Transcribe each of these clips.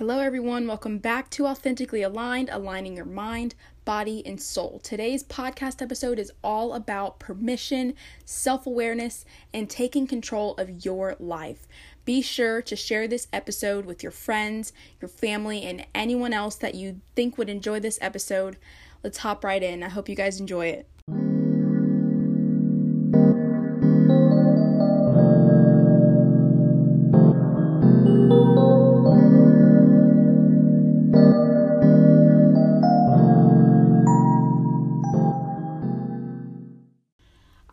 Hello, everyone. Welcome back to Authentically Aligned, aligning your mind, body, and soul. Today's podcast episode is all about permission, self awareness, and taking control of your life. Be sure to share this episode with your friends, your family, and anyone else that you think would enjoy this episode. Let's hop right in. I hope you guys enjoy it.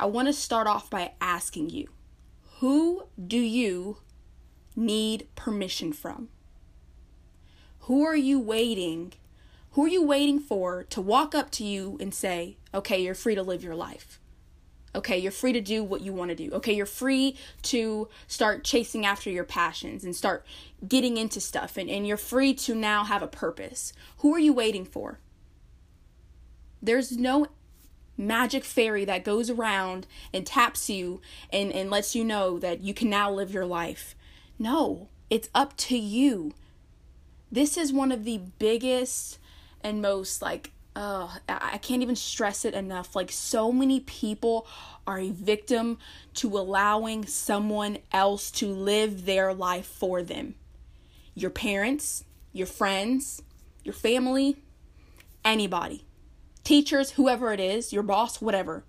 Want to start off by asking you who do you need permission from? Who are you waiting? Who are you waiting for to walk up to you and say, okay, you're free to live your life? Okay, you're free to do what you want to do. Okay, you're free to start chasing after your passions and start getting into stuff, and, and you're free to now have a purpose. Who are you waiting for? There's no magic fairy that goes around and taps you and, and lets you know that you can now live your life. No, it's up to you. This is one of the biggest and most like I can't even stress it enough. Like, so many people are a victim to allowing someone else to live their life for them. Your parents, your friends, your family, anybody teachers, whoever it is, your boss, whatever.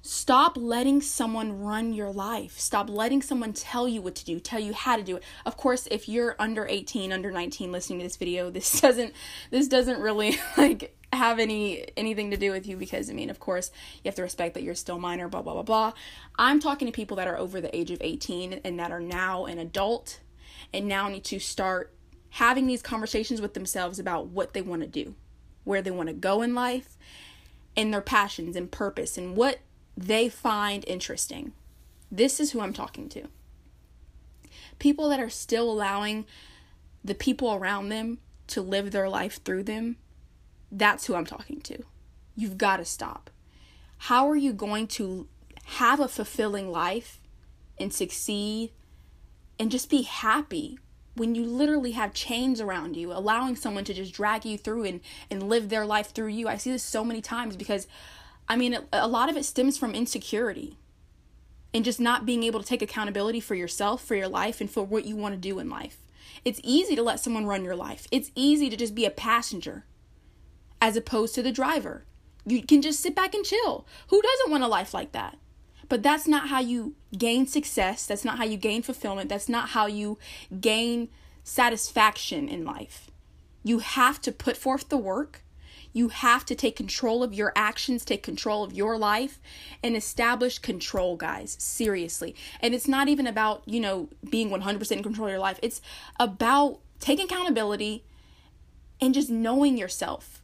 Stop letting someone run your life. Stop letting someone tell you what to do, tell you how to do it. Of course, if you're under 18, under 19 listening to this video, this doesn't this doesn't really like have any anything to do with you because I mean, of course, you have to respect that you're still minor, blah blah blah blah. I'm talking to people that are over the age of 18 and that are now an adult and now need to start having these conversations with themselves about what they want to do where they want to go in life and their passions and purpose and what they find interesting. This is who I'm talking to. People that are still allowing the people around them to live their life through them, that's who I'm talking to. You've got to stop. How are you going to have a fulfilling life and succeed and just be happy when you literally have chains around you, allowing someone to just drag you through and, and live their life through you. I see this so many times because, I mean, a lot of it stems from insecurity and just not being able to take accountability for yourself, for your life, and for what you want to do in life. It's easy to let someone run your life, it's easy to just be a passenger as opposed to the driver. You can just sit back and chill. Who doesn't want a life like that? But that's not how you gain success. That's not how you gain fulfillment. That's not how you gain satisfaction in life. You have to put forth the work. You have to take control of your actions, take control of your life, and establish control, guys. Seriously. And it's not even about, you know, being 100% in control of your life. It's about taking accountability and just knowing yourself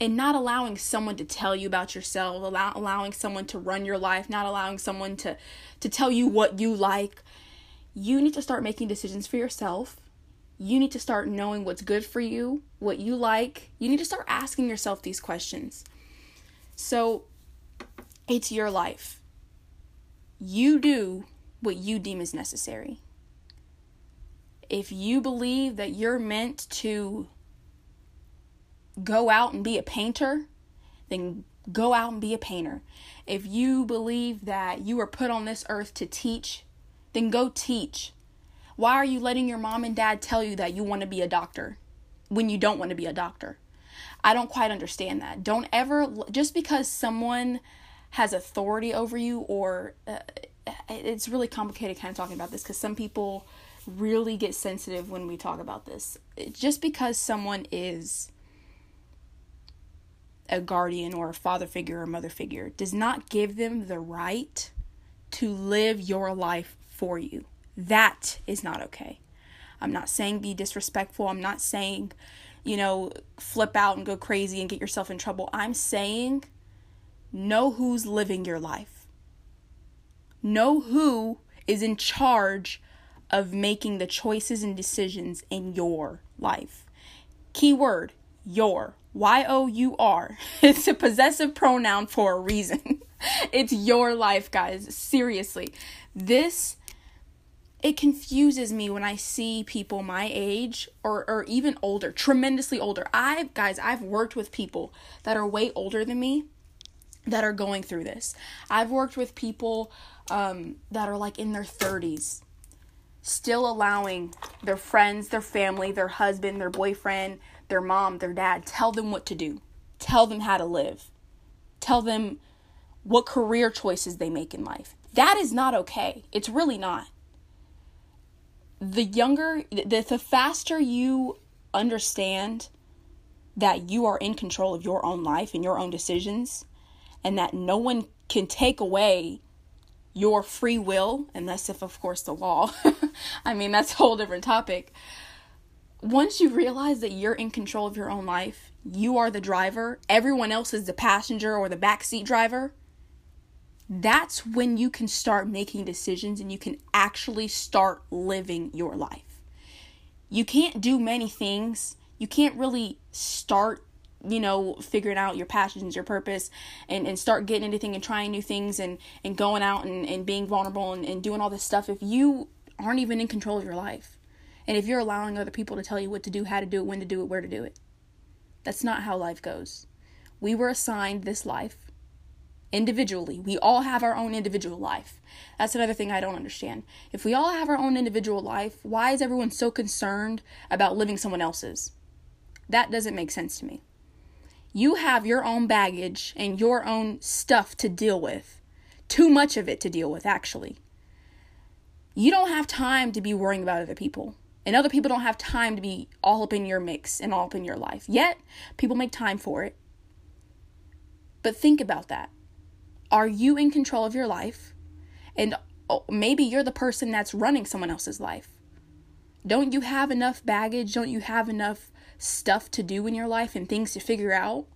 and not allowing someone to tell you about yourself, allow, allowing someone to run your life, not allowing someone to to tell you what you like. You need to start making decisions for yourself. You need to start knowing what's good for you, what you like. You need to start asking yourself these questions. So, it's your life. You do what you deem is necessary. If you believe that you're meant to go out and be a painter, then go out and be a painter. If you believe that you were put on this earth to teach, then go teach. Why are you letting your mom and dad tell you that you want to be a doctor when you don't want to be a doctor? I don't quite understand that. Don't ever, just because someone has authority over you, or uh, it's really complicated kind of talking about this because some people really get sensitive when we talk about this. Just because someone is a guardian or a father figure or mother figure does not give them the right to live your life for you. That is not okay. I'm not saying be disrespectful. I'm not saying, you know, flip out and go crazy and get yourself in trouble. I'm saying know who's living your life. Know who is in charge of making the choices and decisions in your life. Keyword your. Y O U R. It's a possessive pronoun for a reason. it's your life, guys. Seriously. This it confuses me when I see people my age or, or even older, tremendously older. I guys, I've worked with people that are way older than me that are going through this. I've worked with people um, that are like in their 30s, still allowing their friends, their family, their husband, their boyfriend, their mom, their dad tell them what to do, tell them how to live, tell them what career choices they make in life. That is not okay. It's really not. The younger, the, the faster you understand that you are in control of your own life and your own decisions, and that no one can take away your free will, unless if, of course, the law. I mean, that's a whole different topic. Once you realize that you're in control of your own life, you are the driver, everyone else is the passenger or the backseat driver, that's when you can start making decisions and you can actually start living your life. You can't do many things. You can't really start you know, figuring out your passions, your purpose, and, and start getting anything and trying new things and, and going out and, and being vulnerable and, and doing all this stuff if you aren't even in control of your life. And if you're allowing other people to tell you what to do, how to do it, when to do it, where to do it. That's not how life goes. We were assigned this life individually. We all have our own individual life. That's another thing I don't understand. If we all have our own individual life, why is everyone so concerned about living someone else's? That doesn't make sense to me. You have your own baggage and your own stuff to deal with. Too much of it to deal with, actually. You don't have time to be worrying about other people. And other people don't have time to be all up in your mix and all up in your life. Yet, people make time for it. But think about that. Are you in control of your life? And oh, maybe you're the person that's running someone else's life. Don't you have enough baggage? Don't you have enough stuff to do in your life and things to figure out.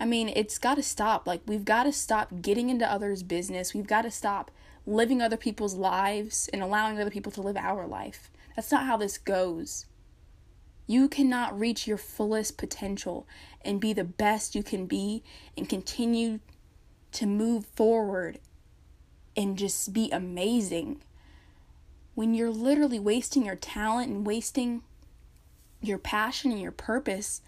I mean, it's got to stop. Like, we've got to stop getting into others' business. We've got to stop living other people's lives and allowing other people to live our life. That's not how this goes. You cannot reach your fullest potential and be the best you can be and continue to move forward and just be amazing when you're literally wasting your talent and wasting your passion and your purpose,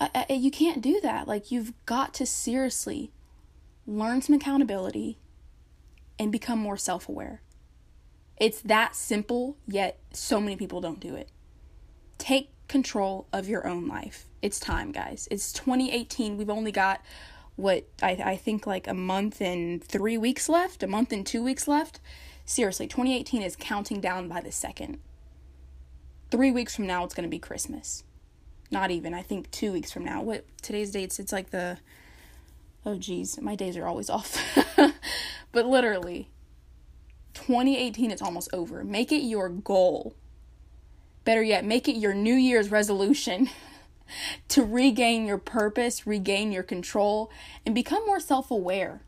uh, you can't do that. Like, you've got to seriously learn some accountability and become more self aware. It's that simple, yet so many people don't do it. Take control of your own life. It's time, guys. It's 2018. We've only got what I, I think like a month and three weeks left, a month and two weeks left. Seriously, 2018 is counting down by the second three weeks from now it's going to be Christmas. Not even. I think two weeks from now. What today's dates? It's like the. Oh geez, my days are always off. but literally, 2018 is almost over. Make it your goal. Better yet, make it your New Year's resolution to regain your purpose, regain your control, and become more self aware.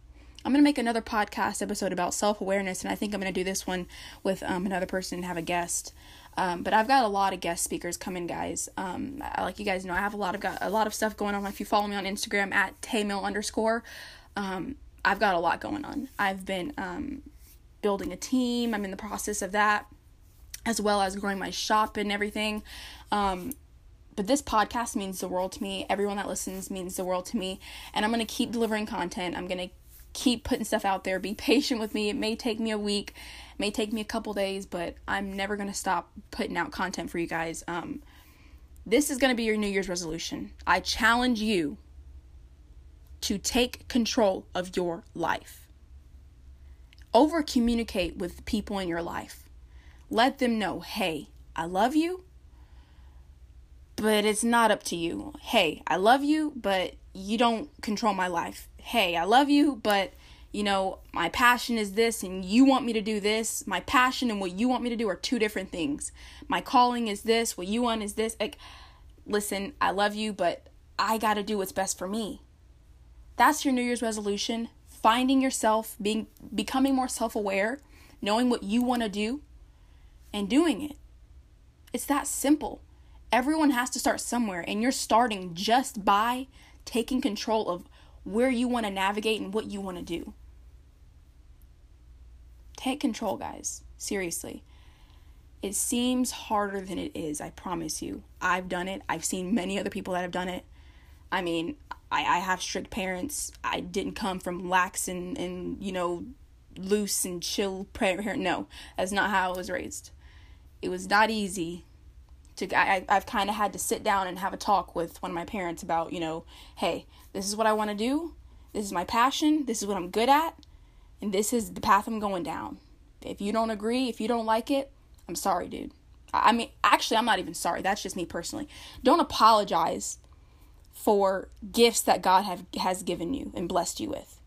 I'm going to make another podcast episode about self awareness, and I think I'm going to do this one with um, another person and have a guest. Um, but I've got a lot of guest speakers coming, guys. Um, like you guys know, I have a lot of got a lot of stuff going on. If you follow me on Instagram at taymil underscore, um, I've got a lot going on. I've been um, building a team. I'm in the process of that, as well as growing my shop and everything. Um, but this podcast means the world to me. Everyone that listens means the world to me, and I'm gonna keep delivering content. I'm gonna keep putting stuff out there. Be patient with me. It may take me a week, may take me a couple days, but I'm never going to stop putting out content for you guys. Um, this is going to be your New Year's resolution. I challenge you to take control of your life. Over communicate with people in your life. Let them know, hey, I love you, but it's not up to you. Hey, I love you, but you don't control my life. Hey, I love you, but you know, my passion is this and you want me to do this. My passion and what you want me to do are two different things. My calling is this, what you want is this. Like, listen, I love you, but I got to do what's best for me. That's your New Year's resolution. Finding yourself, being becoming more self-aware, knowing what you want to do and doing it. It's that simple. Everyone has to start somewhere and you're starting just by taking control of where you want to navigate and what you want to do. Take control, guys. Seriously. It seems harder than it is, I promise you. I've done it. I've seen many other people that have done it. I mean, I, I have strict parents. I didn't come from lax and, and you know, loose and chill prayer. No, that's not how I was raised. It was not easy. To I, I've kind of had to sit down and have a talk with one of my parents about, you know, hey, this is what I want to do. This is my passion. This is what I'm good at. And this is the path I'm going down. If you don't agree, if you don't like it, I'm sorry, dude. I mean, actually, I'm not even sorry. That's just me personally. Don't apologize for gifts that God have, has given you and blessed you with.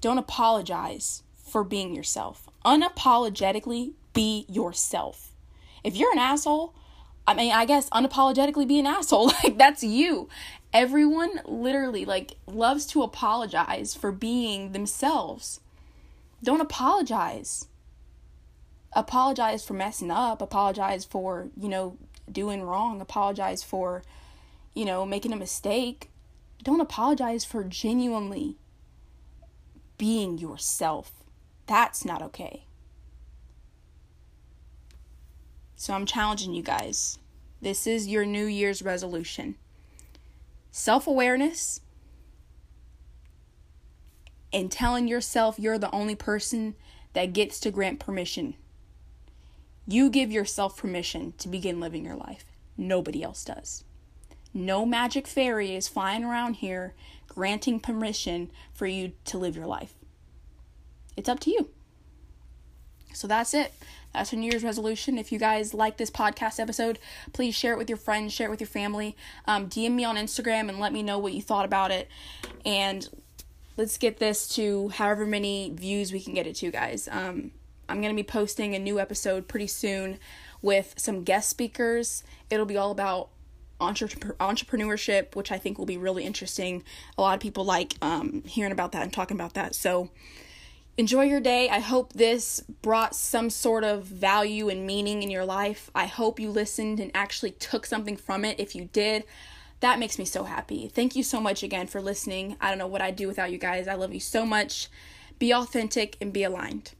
Don't apologize for being yourself. Unapologetically be yourself. If you're an asshole, I mean, I guess unapologetically be an asshole. Like, that's you. Everyone literally, like, loves to apologize for being themselves. Don't apologize. Apologize for messing up. Apologize for, you know, doing wrong. Apologize for you know, making a mistake, don't apologize for genuinely being yourself. That's not okay. So I'm challenging you guys. This is your New Year's resolution self awareness and telling yourself you're the only person that gets to grant permission. You give yourself permission to begin living your life. Nobody else does. No magic fairy is flying around here granting permission for you to live your life. It's up to you. So that's it. That's a New Year's resolution. If you guys like this podcast episode, please share it with your friends, share it with your family. Um, DM me on Instagram and let me know what you thought about it. And let's get this to however many views we can get it to, guys. Um, I'm going to be posting a new episode pretty soon with some guest speakers. It'll be all about entrepreneurship, which I think will be really interesting. A lot of people like um, hearing about that and talking about that. So enjoy your day. I hope this brought some sort of value and meaning in your life. I hope you listened and actually took something from it. If you did, that makes me so happy. Thank you so much again for listening. I don't know what I'd do without you guys. I love you so much. Be authentic and be aligned.